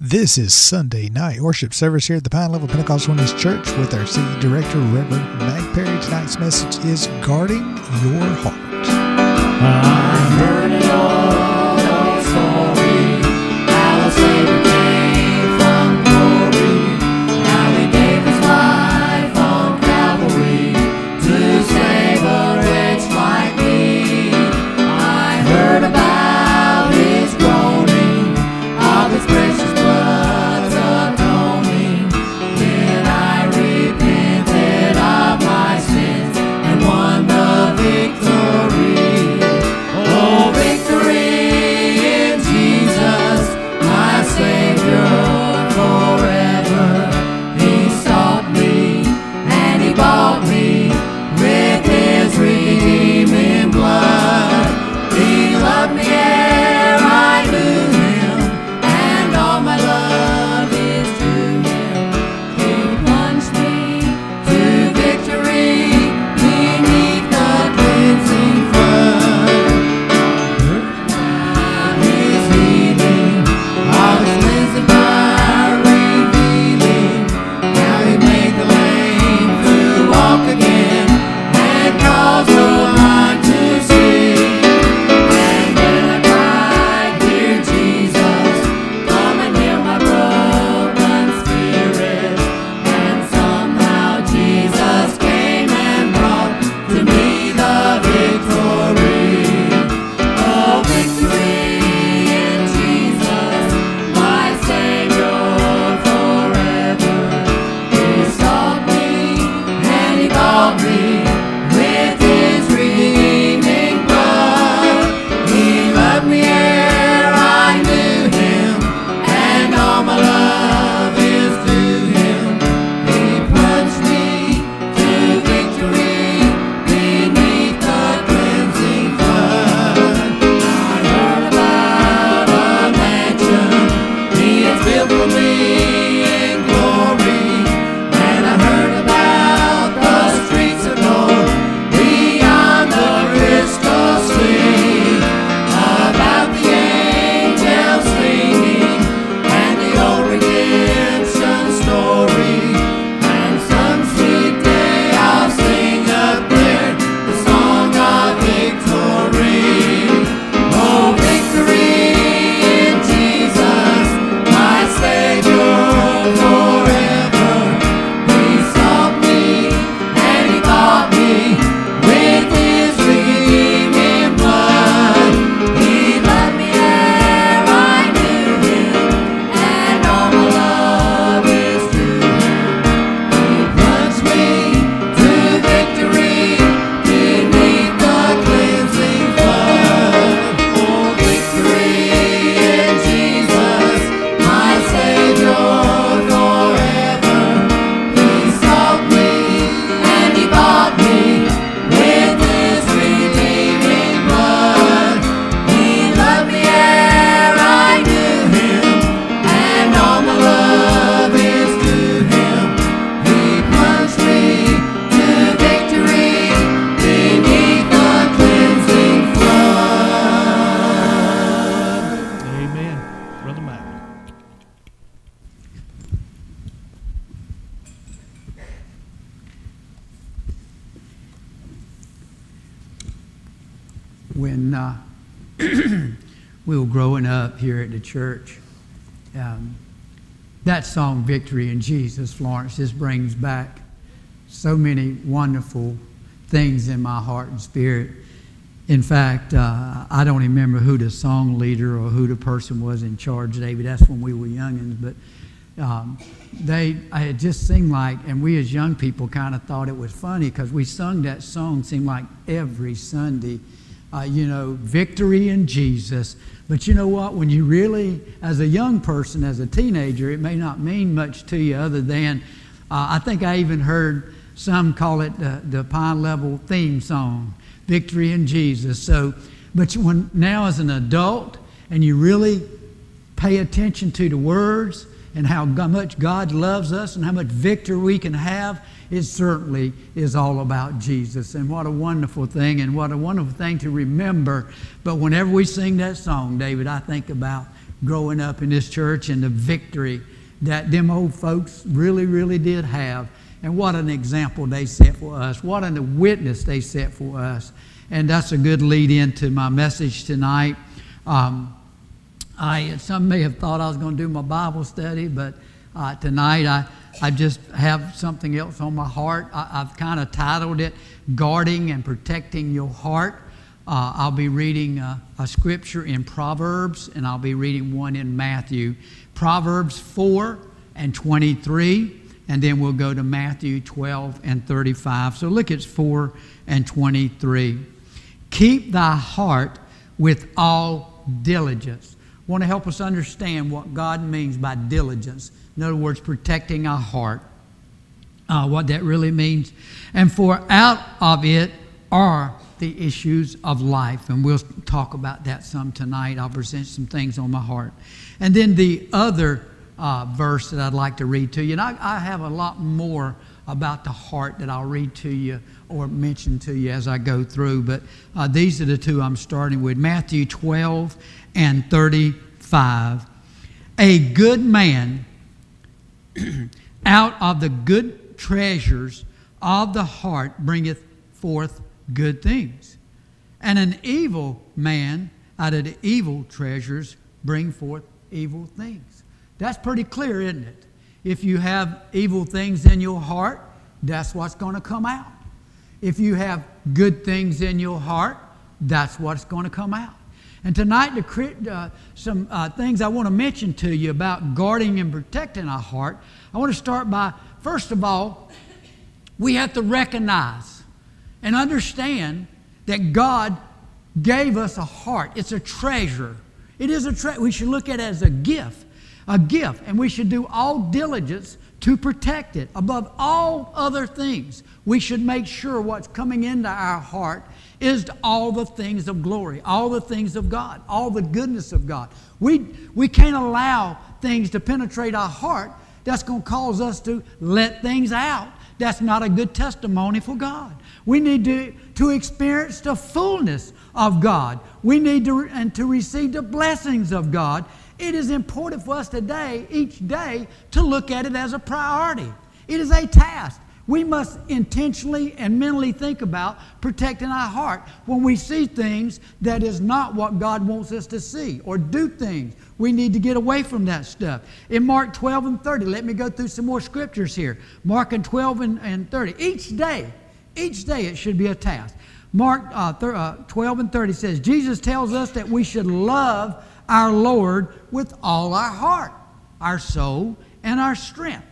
This is Sunday night worship service here at the Pine Level Pentecostal Women's Church with our city director, Reverend Mac Perry. Tonight's message is guarding your heart. Ah. Church. Um, that song, Victory in Jesus, Florence, just brings back so many wonderful things in my heart and spirit. In fact, uh, I don't remember who the song leader or who the person was in charge, David. That's when we were youngins. But um, they, it just seemed like, and we as young people kind of thought it was funny because we sung that song, seemed like every Sunday. Uh, you know, victory in Jesus. But you know what? When you really, as a young person, as a teenager, it may not mean much to you other than, uh, I think I even heard some call it the, the Pine Level theme song, Victory in Jesus. So, but when now as an adult and you really pay attention to the words and how much God loves us and how much victory we can have, it certainly is all about Jesus. And what a wonderful thing, and what a wonderful thing to remember. But whenever we sing that song, David, I think about growing up in this church and the victory that them old folks really, really did have. And what an example they set for us. What a witness they set for us. And that's a good lead into my message tonight. Um, I, some may have thought I was going to do my Bible study, but uh, tonight I, I just have something else on my heart. I, have kind of titled it Guarding and Protecting Your Heart. Uh, I'll be reading uh, a scripture in Proverbs, and I'll be reading one in Matthew. Proverbs 4 and 23, and then we'll go to Matthew 12 and 35. So look at 4 and 23. Keep thy heart with all diligence. Want to help us understand what God means by diligence. In other words, protecting our heart. Uh, what that really means. And for out of it are the issues of life. And we'll talk about that some tonight. I'll present some things on my heart. And then the other uh, verse that I'd like to read to you, and I, I have a lot more about the heart that I'll read to you or mention to you as I go through. But uh, these are the two I'm starting with Matthew 12 and 35. A good man out of the good treasures of the heart bringeth forth good things. And an evil man out of the evil treasures bring forth evil things. That's pretty clear, isn't it? If you have evil things in your heart, that's what's going to come out. If you have good things in your heart, that's what's going to come out. And tonight, the, uh, some uh, things I want to mention to you about guarding and protecting our heart. I want to start by, first of all, we have to recognize and understand that God gave us a heart. It's a treasure. It is a treasure. We should look at it as a gift, a gift, and we should do all diligence to protect it. Above all other things, we should make sure what's coming into our heart is all the things of glory, all the things of God, all the goodness of God. We, we can't allow things to penetrate our heart that's going to cause us to let things out. That's not a good testimony for God. We need to, to experience the fullness of God. We need to, and to receive the blessings of God it is important for us today, each day, to look at it as a priority. It is a task. We must intentionally and mentally think about protecting our heart when we see things that is not what God wants us to see or do things. We need to get away from that stuff. In Mark 12 and 30, let me go through some more scriptures here. Mark and 12 and, and 30. Each day, each day it should be a task. Mark uh, uh, 12 and 30 says, Jesus tells us that we should love our Lord with all our heart, our soul, and our strength.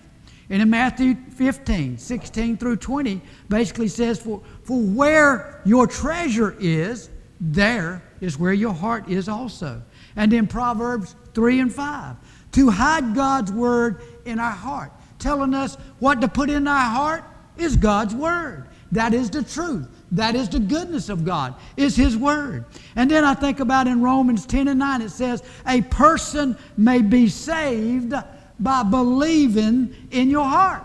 And in Matthew 15, 16 through 20, basically says, For, for where your treasure is, there is where your heart is also. And in Proverbs 3 and 5, to hide God's word in our heart, telling us what to put in our heart is God's word. That is the truth. That is the goodness of God, is His Word. And then I think about in Romans 10 and 9, it says, A person may be saved by believing in your heart.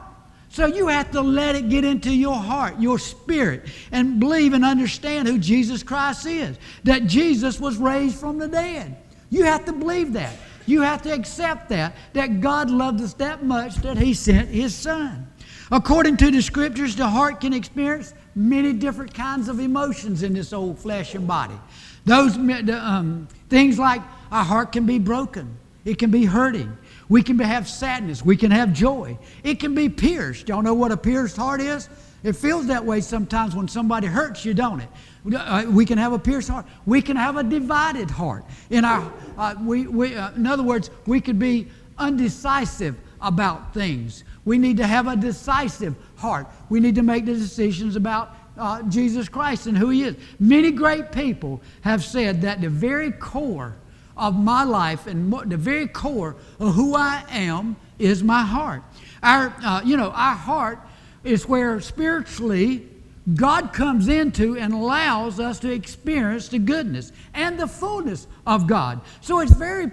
So you have to let it get into your heart, your spirit, and believe and understand who Jesus Christ is. That Jesus was raised from the dead. You have to believe that. You have to accept that, that God loved us that much that He sent His Son. According to the scriptures, the heart can experience many different kinds of emotions in this old flesh and body. Those um, things like our heart can be broken, it can be hurting. We can have sadness. We can have joy. It can be pierced. Y'all know what a pierced heart is? It feels that way sometimes when somebody hurts you, don't it? Uh, we can have a pierced heart. We can have a divided heart. In our, uh, we, we, uh, in other words, we could be undecisive about things. We need to have a decisive heart. We need to make the decisions about uh, Jesus Christ and who He is. Many great people have said that the very core of my life and the very core of who I am is my heart. Our, uh, you know, our heart is where spiritually God comes into and allows us to experience the goodness and the fullness of God. So it's very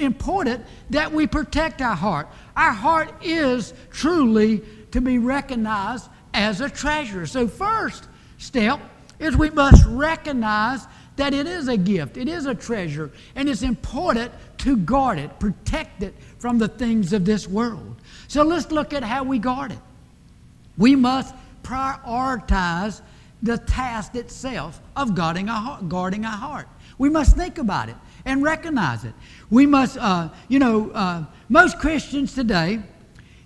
important that we protect our heart. Our heart is truly to be recognized as a treasure. So, first step is we must recognize that it is a gift, it is a treasure, and it's important to guard it, protect it from the things of this world. So let's look at how we guard it. We must prioritize the task itself of guarding our, guarding our heart. We must think about it and recognize it. We must, uh, you know, uh, most Christians today,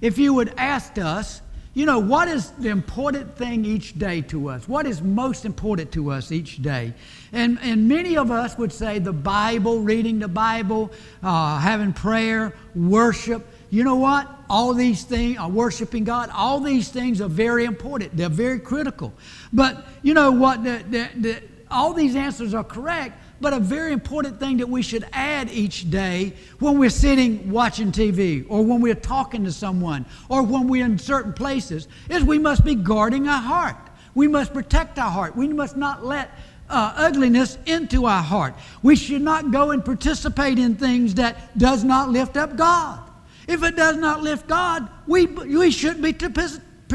if you would ask us, you know, what is the important thing each day to us? What is most important to us each day? And, and many of us would say the Bible, reading the Bible, uh, having prayer, worship. You know what? All these things, uh, worshiping God, all these things are very important. They're very critical. But you know what? The, the, the, all these answers are correct, but a very important thing that we should add each day when we're sitting watching TV or when we're talking to someone or when we're in certain places is we must be guarding our heart. We must protect our heart. We must not let uh, ugliness into our heart. We should not go and participate in things that does not lift up God. If it does not lift God, we, we shouldn't be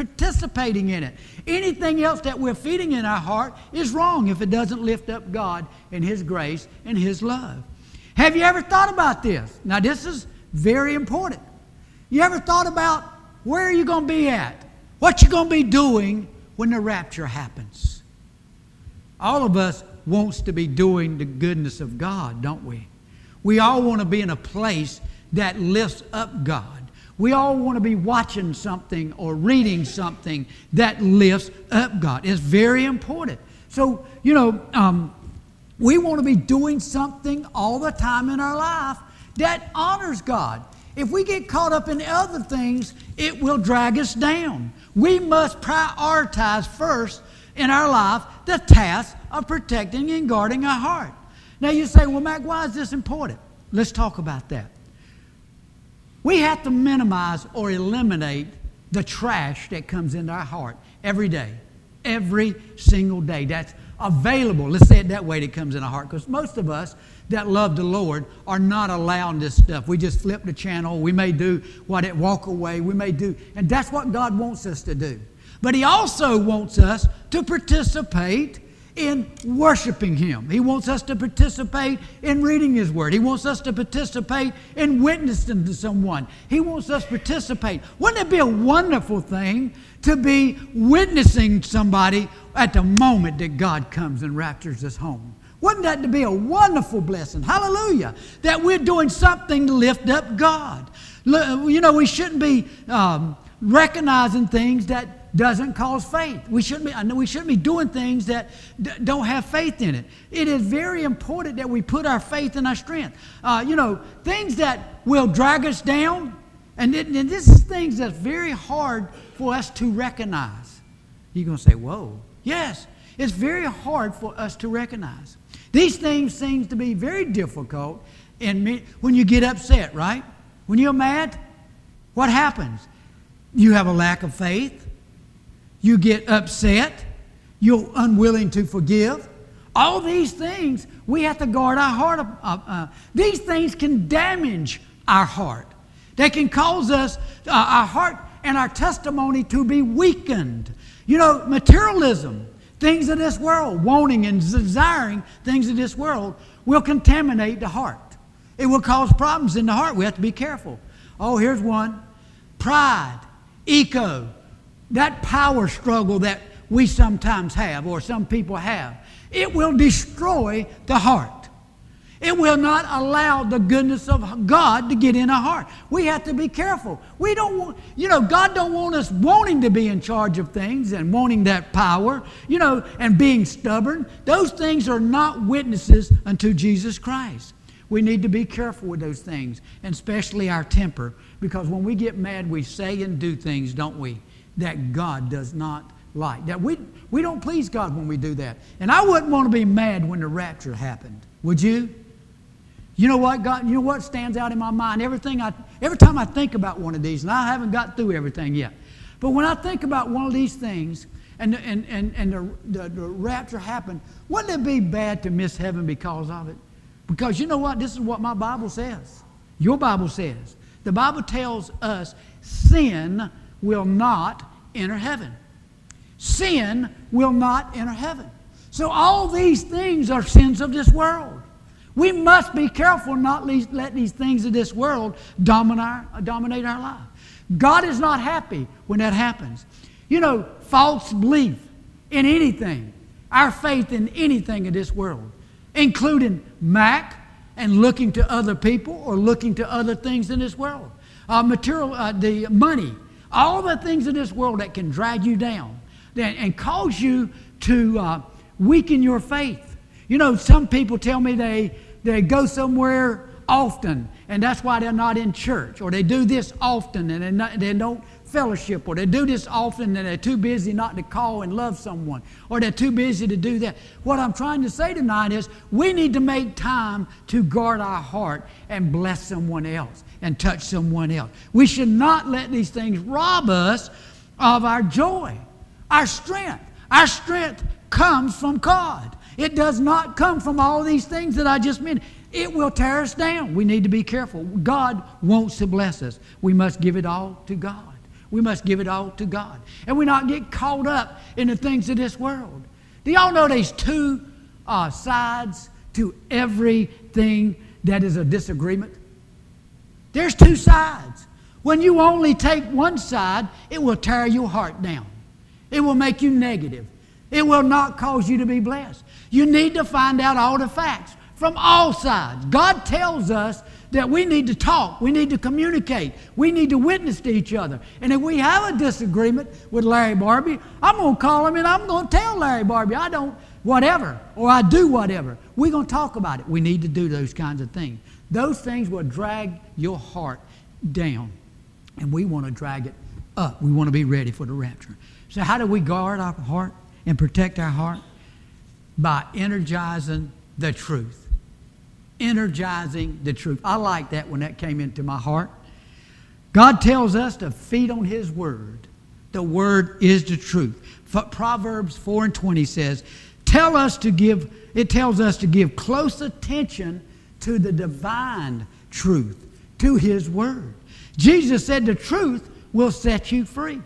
participating in it. Anything else that we're feeding in our heart is wrong if it doesn't lift up God and His grace and His love. Have you ever thought about this? Now, this is very important. You ever thought about where are you going to be at? What you going to be doing when the rapture happens? All of us wants to be doing the goodness of God, don't we? We all want to be in a place that lifts up God. We all want to be watching something or reading something that lifts up God. It's very important. So, you know, um, we want to be doing something all the time in our life that honors God. If we get caught up in other things, it will drag us down. We must prioritize first in our life the task of protecting and guarding our heart. Now you say, well, Mac, why is this important? Let's talk about that. We have to minimize or eliminate the trash that comes into our heart every day. Every single day. That's available. Let's say it that way that comes in our heart. Because most of us that love the Lord are not allowing this stuff. We just flip the channel. We may do what it walk away. We may do. And that's what God wants us to do. But He also wants us to participate in worshiping Him. He wants us to participate in reading His Word. He wants us to participate in witnessing to someone. He wants us to participate. Wouldn't it be a wonderful thing to be witnessing somebody at the moment that God comes and raptures us home? Wouldn't that be a wonderful blessing? Hallelujah. That we're doing something to lift up God. You know, we shouldn't be um, recognizing things that doesn't cause faith. We shouldn't be, we shouldn't be doing things that d- don't have faith in it. It is very important that we put our faith in our strength. Uh, you know, things that will drag us down, and, it, and this is things that's very hard for us to recognize. You're going to say, whoa. Yes, it's very hard for us to recognize. These things seem to be very difficult in me, when you get upset, right? When you're mad, what happens? You have a lack of faith you get upset, you're unwilling to forgive. All these things, we have to guard our heart. Uh, these things can damage our heart. They can cause us, uh, our heart and our testimony to be weakened. You know, materialism, things of this world, wanting and desiring things of this world, will contaminate the heart. It will cause problems in the heart. We have to be careful. Oh, here's one pride, ego, that power struggle that we sometimes have or some people have, it will destroy the heart. It will not allow the goodness of God to get in our heart. We have to be careful. We don't want, you know, God don't want us wanting to be in charge of things and wanting that power, you know, and being stubborn. Those things are not witnesses unto Jesus Christ. We need to be careful with those things, and especially our temper, because when we get mad, we say and do things, don't we? That God does not like. That we, we don't please God when we do that. And I wouldn't want to be mad when the rapture happened. Would you? You know what, God, you know what stands out in my mind? Everything I, every time I think about one of these, and I haven't got through everything yet, but when I think about one of these things and, and, and, and the, the, the rapture happened, wouldn't it be bad to miss heaven because of it? Because you know what? This is what my Bible says. Your Bible says. The Bible tells us sin will not enter heaven. Sin will not enter heaven. So all these things are sins of this world. We must be careful not let these things of this world dominate our, life. God is not happy when that happens. You know, false belief in anything, our faith in anything in this world, including Mac and looking to other people or looking to other things in this world. Uh, material, uh, the money, all the things in this world that can drag you down and, and cause you to uh, weaken your faith. You know, some people tell me they, they go somewhere often and that's why they're not in church or they do this often and not, they don't fellowship or they do this often and they're too busy not to call and love someone or they're too busy to do that. What I'm trying to say tonight is we need to make time to guard our heart and bless someone else and touch someone else. We should not let these things rob us of our joy, our strength. Our strength comes from God. It does not come from all these things that I just mentioned. It will tear us down. We need to be careful. God wants to bless us. We must give it all to God. We must give it all to God. And we not get caught up in the things of this world. Do y'all know there's two uh, sides to everything that is a disagreement? There's two sides. When you only take one side, it will tear your heart down. It will make you negative. It will not cause you to be blessed. You need to find out all the facts from all sides. God tells us that we need to talk, we need to communicate, we need to witness to each other. And if we have a disagreement with Larry Barbie, I'm going to call him and I'm going to tell Larry Barbie, I don't, whatever, or I do whatever. We're going to talk about it. We need to do those kinds of things. Those things will drag your heart down, and we want to drag it up. We want to be ready for the rapture. So, how do we guard our heart and protect our heart? By energizing the truth energizing the truth. I like that when that came into my heart. God tells us to feed on His Word. The Word is the truth. Proverbs 4 and 20 says, Tell us to give, it tells us to give close attention to the divine truth, to His Word. Jesus said the truth will set you free.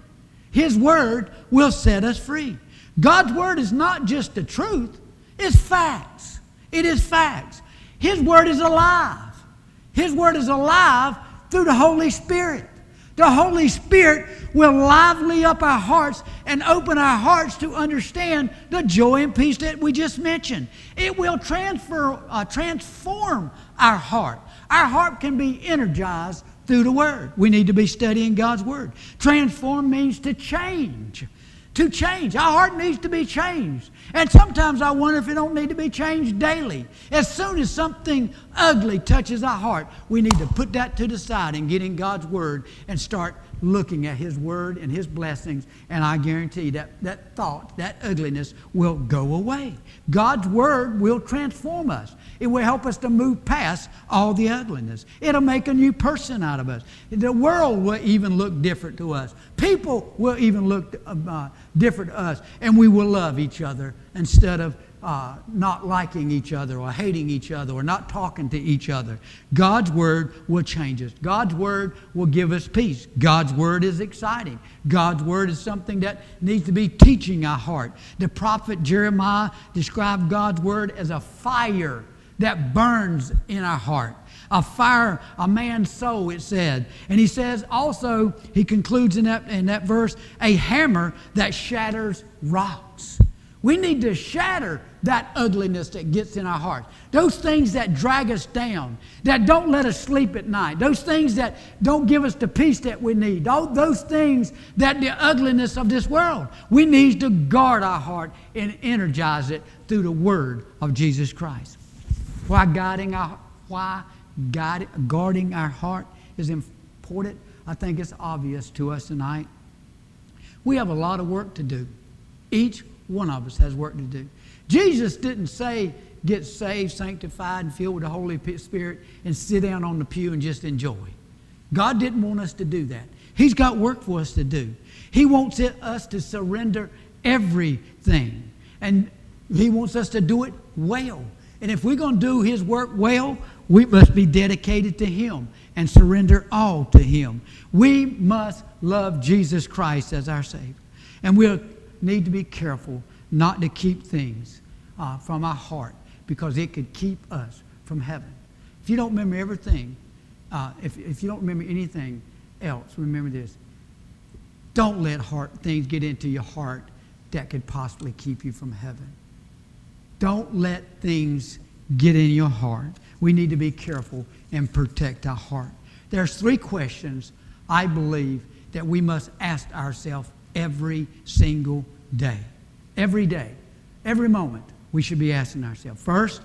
His Word will set us free. God's Word is not just the truth, it's facts. It is facts. His Word is alive. His Word is alive through the Holy Spirit. The Holy Spirit will lively up our hearts and open our hearts to understand the joy and peace that we just mentioned. It will transfer, uh, transform our heart. Our heart can be energized through the Word. We need to be studying God's Word. Transform means to change to change. Our heart needs to be changed. And sometimes I wonder if it don't need to be changed daily. As soon as something ugly touches our heart, we need to put that to the side and get in God's Word and start looking at His Word and His blessings, and I guarantee that that thought, that ugliness will go away. God's Word will transform us. It will help us to move past all the ugliness. It'll make a new person out of us. The world will even look different to us. People will even look uh, different to us, and we will love each other instead of uh, not liking each other or hating each other or not talking to each other. God's Word will change us. God's Word will give us peace. God's Word is exciting. God's Word is something that needs to be teaching our heart. The prophet Jeremiah described God's Word as a fire that burns in our heart. A fire, a man's soul, it said. And he says also, he concludes in that, in that verse, a hammer that shatters rocks. We need to shatter that ugliness that gets in our heart Those things that drag us down, that don't let us sleep at night. Those things that don't give us the peace that we need. all Those things that the ugliness of this world. We need to guard our heart and energize it through the word of Jesus Christ. Why guarding our why guard, guarding our heart is important, I think it's obvious to us tonight. We have a lot of work to do. Each one of us has work to do. Jesus didn't say, get saved, sanctified, and filled with the Holy Spirit and sit down on the pew and just enjoy. God didn't want us to do that. He's got work for us to do. He wants us to surrender everything. And He wants us to do it well. And if we're going to do His work well, we must be dedicated to Him and surrender all to Him. We must love Jesus Christ as our Savior. And we'll need to be careful not to keep things uh, from our heart because it could keep us from heaven. If you don't remember everything, uh, if, if you don't remember anything else, remember this. Don't let heart, things get into your heart that could possibly keep you from heaven. Don't let things get in your heart. We need to be careful and protect our heart. There's three questions I believe that we must ask ourselves every single day. Every day, every moment, we should be asking ourselves. First,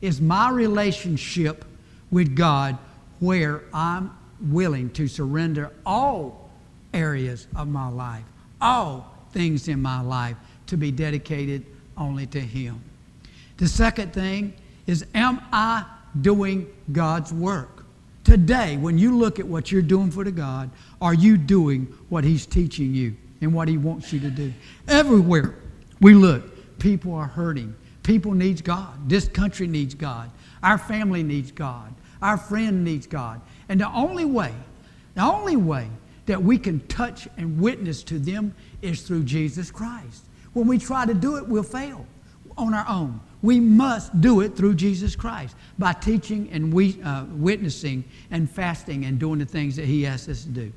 is my relationship with God where I'm willing to surrender all areas of my life, all things in my life to be dedicated only to Him. The second thing is, am I doing God's work? Today, when you look at what you're doing for the God, are you doing what He's teaching you and what He wants you to do? Everywhere we look, people are hurting. People needs God. This country needs God. Our family needs God. Our friend needs God. And the only way, the only way that we can touch and witness to them is through Jesus Christ. When we try to do it, we'll fail on our own. We must do it through Jesus Christ by teaching and we, uh, witnessing and fasting and doing the things that He asks us to do.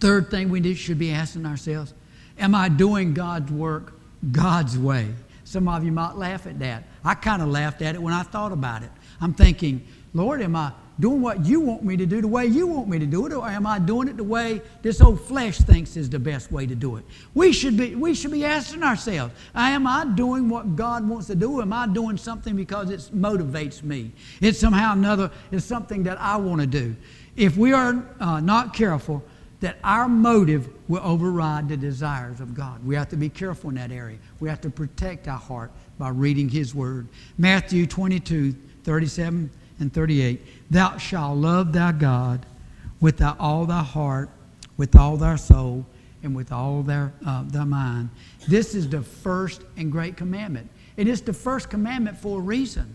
Third thing we should be asking ourselves Am I doing God's work God's way? Some of you might laugh at that. I kind of laughed at it when I thought about it. I'm thinking, Lord, am I doing what you want me to do the way you want me to do it, or am I doing it the way this old flesh thinks is the best way to do it? We should be, we should be asking ourselves, am I doing what God wants to do? Am I doing something because it motivates me? It's somehow another, it's something that I want to do. If we are uh, not careful, that our motive will override the desires of God. We have to be careful in that area. We have to protect our heart by reading His Word. Matthew 22, 37 and 38. Thou shalt love thy God with thy, all thy heart, with all thy soul, and with all thy, uh, thy mind. This is the first and great commandment. And It is the first commandment for a reason.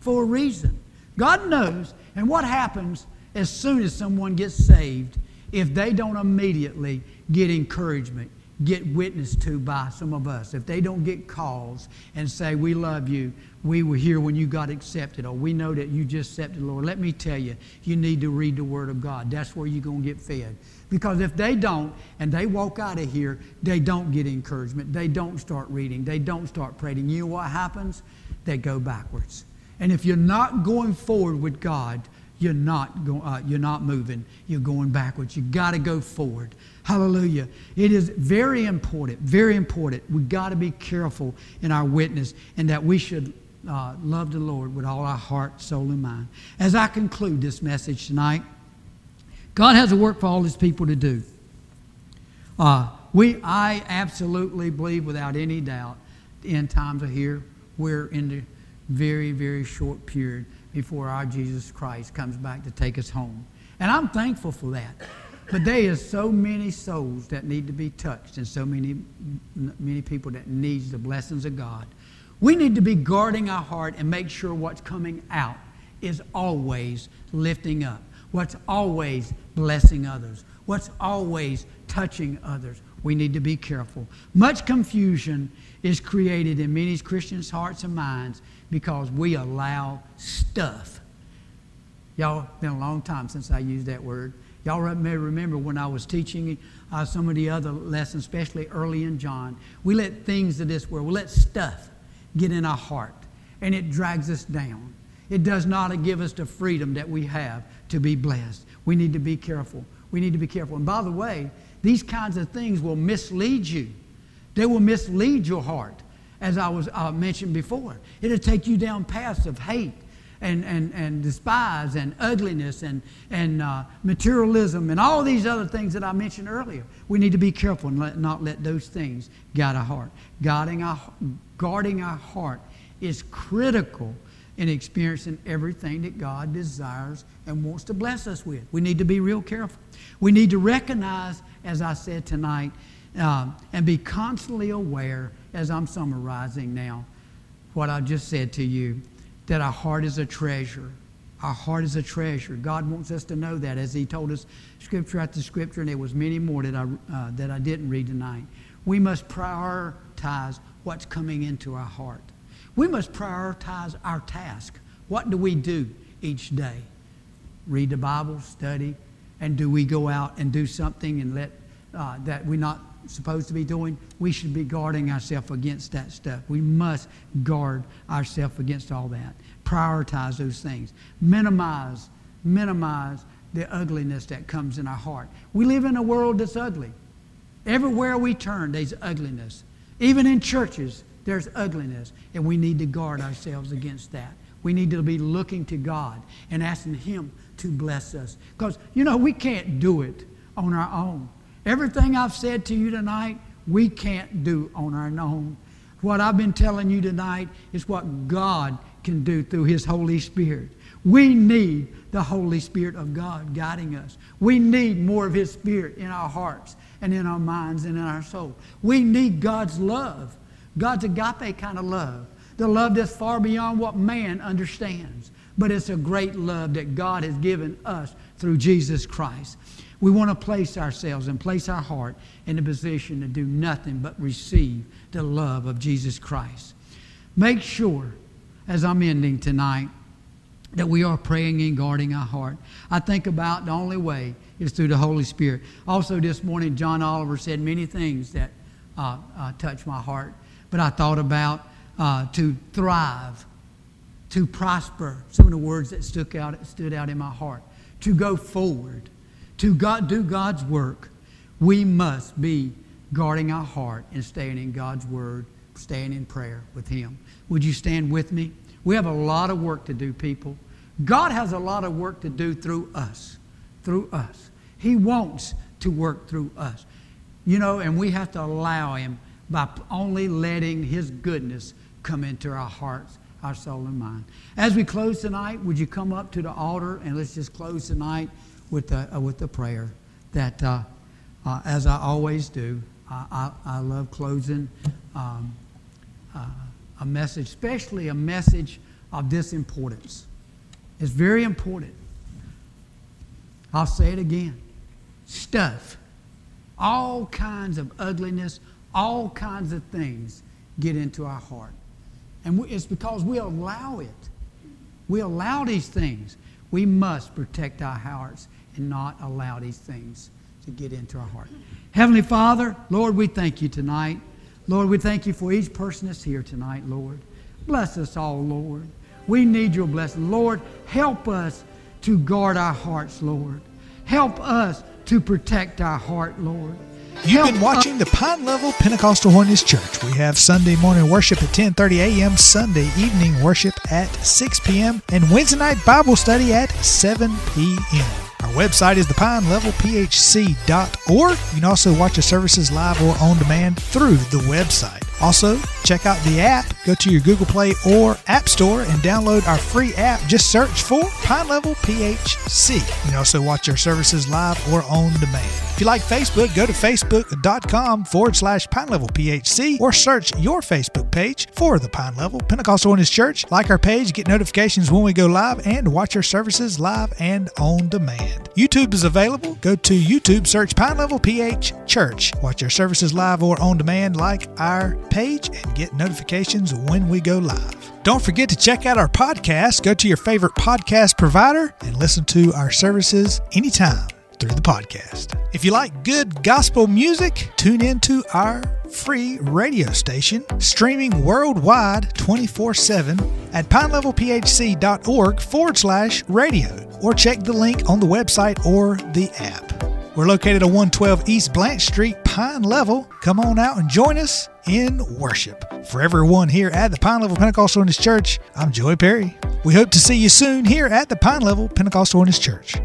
For a reason. God knows, and what happens as soon as someone gets saved if they don't immediately get encouragement, get witnessed to by some of us, if they don't get calls and say, We love you, we were here when you got accepted, or we know that you just accepted the Lord, let me tell you, you need to read the Word of God. That's where you're going to get fed. Because if they don't, and they walk out of here, they don't get encouragement, they don't start reading, they don't start praying, you know what happens? They go backwards. And if you're not going forward with God, you're not, go, uh, you're not moving. You're going backwards. You've got to go forward. Hallelujah. It is very important, very important. We've got to be careful in our witness and that we should uh, love the Lord with all our heart, soul, and mind. As I conclude this message tonight, God has a work for all His people to do. Uh, we, I absolutely believe without any doubt end times are here. We're in the very, very short period before our Jesus Christ comes back to take us home. And I'm thankful for that. But there is so many souls that need to be touched and so many, many people that needs the blessings of God. We need to be guarding our heart and make sure what's coming out is always lifting up, what's always blessing others, what's always touching others. We need to be careful. Much confusion is created in many Christians' hearts and minds because we allow stuff. Y'all, been a long time since I used that word. Y'all may remember when I was teaching uh, some of the other lessons, especially early in John. We let things of this world, we let stuff get in our heart, and it drags us down. It does not give us the freedom that we have to be blessed. We need to be careful. We need to be careful. And by the way, these kinds of things will mislead you. They will mislead your heart as I was uh, mentioned before. It'll take you down paths of hate and, and, and despise and ugliness and, and uh, materialism and all these other things that I mentioned earlier. We need to be careful and let, not let those things guide our heart. Guarding our, guarding our heart is critical in experiencing everything that God desires and wants to bless us with. We need to be real careful. We need to recognize, as I said tonight, um, and be constantly aware as I'm summarizing now what I just said to you, that our heart is a treasure. Our heart is a treasure. God wants us to know that, as He told us scripture after scripture, and there was many more that I, uh, that I didn't read tonight. We must prioritize what's coming into our heart. We must prioritize our task. What do we do each day? Read the Bible, study, and do we go out and do something and let uh, that we're not supposed to be doing? We should be guarding ourselves against that stuff. We must guard ourselves against all that. Prioritize those things. Minimize, minimize the ugliness that comes in our heart. We live in a world that's ugly. Everywhere we turn, there's ugliness. Even in churches, there's ugliness, and we need to guard ourselves against that. We need to be looking to God and asking Him to bless us. Because, you know, we can't do it on our own. Everything I've said to you tonight, we can't do on our own. What I've been telling you tonight is what God can do through His Holy Spirit. We need the Holy Spirit of God guiding us. We need more of His Spirit in our hearts and in our minds and in our soul. We need God's love, God's agape kind of love, the love that's far beyond what man understands. But it's a great love that God has given us through Jesus Christ. We want to place ourselves and place our heart in a position to do nothing but receive the love of Jesus Christ. Make sure, as I'm ending tonight, that we are praying and guarding our heart. I think about the only way is through the Holy Spirit. Also, this morning, John Oliver said many things that uh, uh, touched my heart, but I thought about uh, to thrive, to prosper, some of the words that out, stood out in my heart, to go forward, to God, do God's work. We must be guarding our heart and staying in God's Word, staying in prayer with Him. Would you stand with me? We have a lot of work to do, people. God has a lot of work to do through us. Through us. He wants to work through us. You know, and we have to allow Him by only letting His goodness come into our hearts, our soul, and mind. As we close tonight, would you come up to the altar and let's just close tonight with the, uh, with the prayer that, uh, uh, as I always do, I, I, I love closing um, uh, a message, especially a message of this importance. It's very important. I'll say it again. Stuff, all kinds of ugliness, all kinds of things get into our heart. And we, it's because we allow it. We allow these things. We must protect our hearts and not allow these things to get into our heart. Heavenly Father, Lord, we thank you tonight. Lord, we thank you for each person that's here tonight, Lord. Bless us all, Lord. We need your blessing. Lord, help us to guard our hearts, Lord. Help us to protect our heart, Lord. You've been watching the Pine Level Pentecostal Holiness Church. We have Sunday morning worship at 10:30 a.m., Sunday evening worship at 6 p.m., and Wednesday night Bible study at 7 p.m. Our website is thepinelevelphc.org. You can also watch the services live or on demand through the website. Also, check out the app. Go to your Google Play or App Store and download our free app. Just search for Pine Level PHC. You can also watch our services live or on demand. If you like Facebook, go to facebook.com forward slash Pine Level PHC or search your Facebook page for the Pine Level Pentecostal Church. Like our page, get notifications when we go live, and watch our services live and on demand. YouTube is available. Go to YouTube, search Pine Level PH Church. Watch our services live or on demand, like our page, and get notifications when we go live. Don't forget to check out our podcast. Go to your favorite podcast provider and listen to our services anytime through the podcast. If you like good gospel music, tune into our free radio station streaming worldwide 24 7 at pinelevelphc.org forward slash radio or check the link on the website or the app. We're located at 112 East Blanche Street, Pine Level. Come on out and join us in worship. For everyone here at the Pine Level Pentecostal Holiness Church, I'm Joey Perry. We hope to see you soon here at the Pine Level Pentecostal Holiness Church.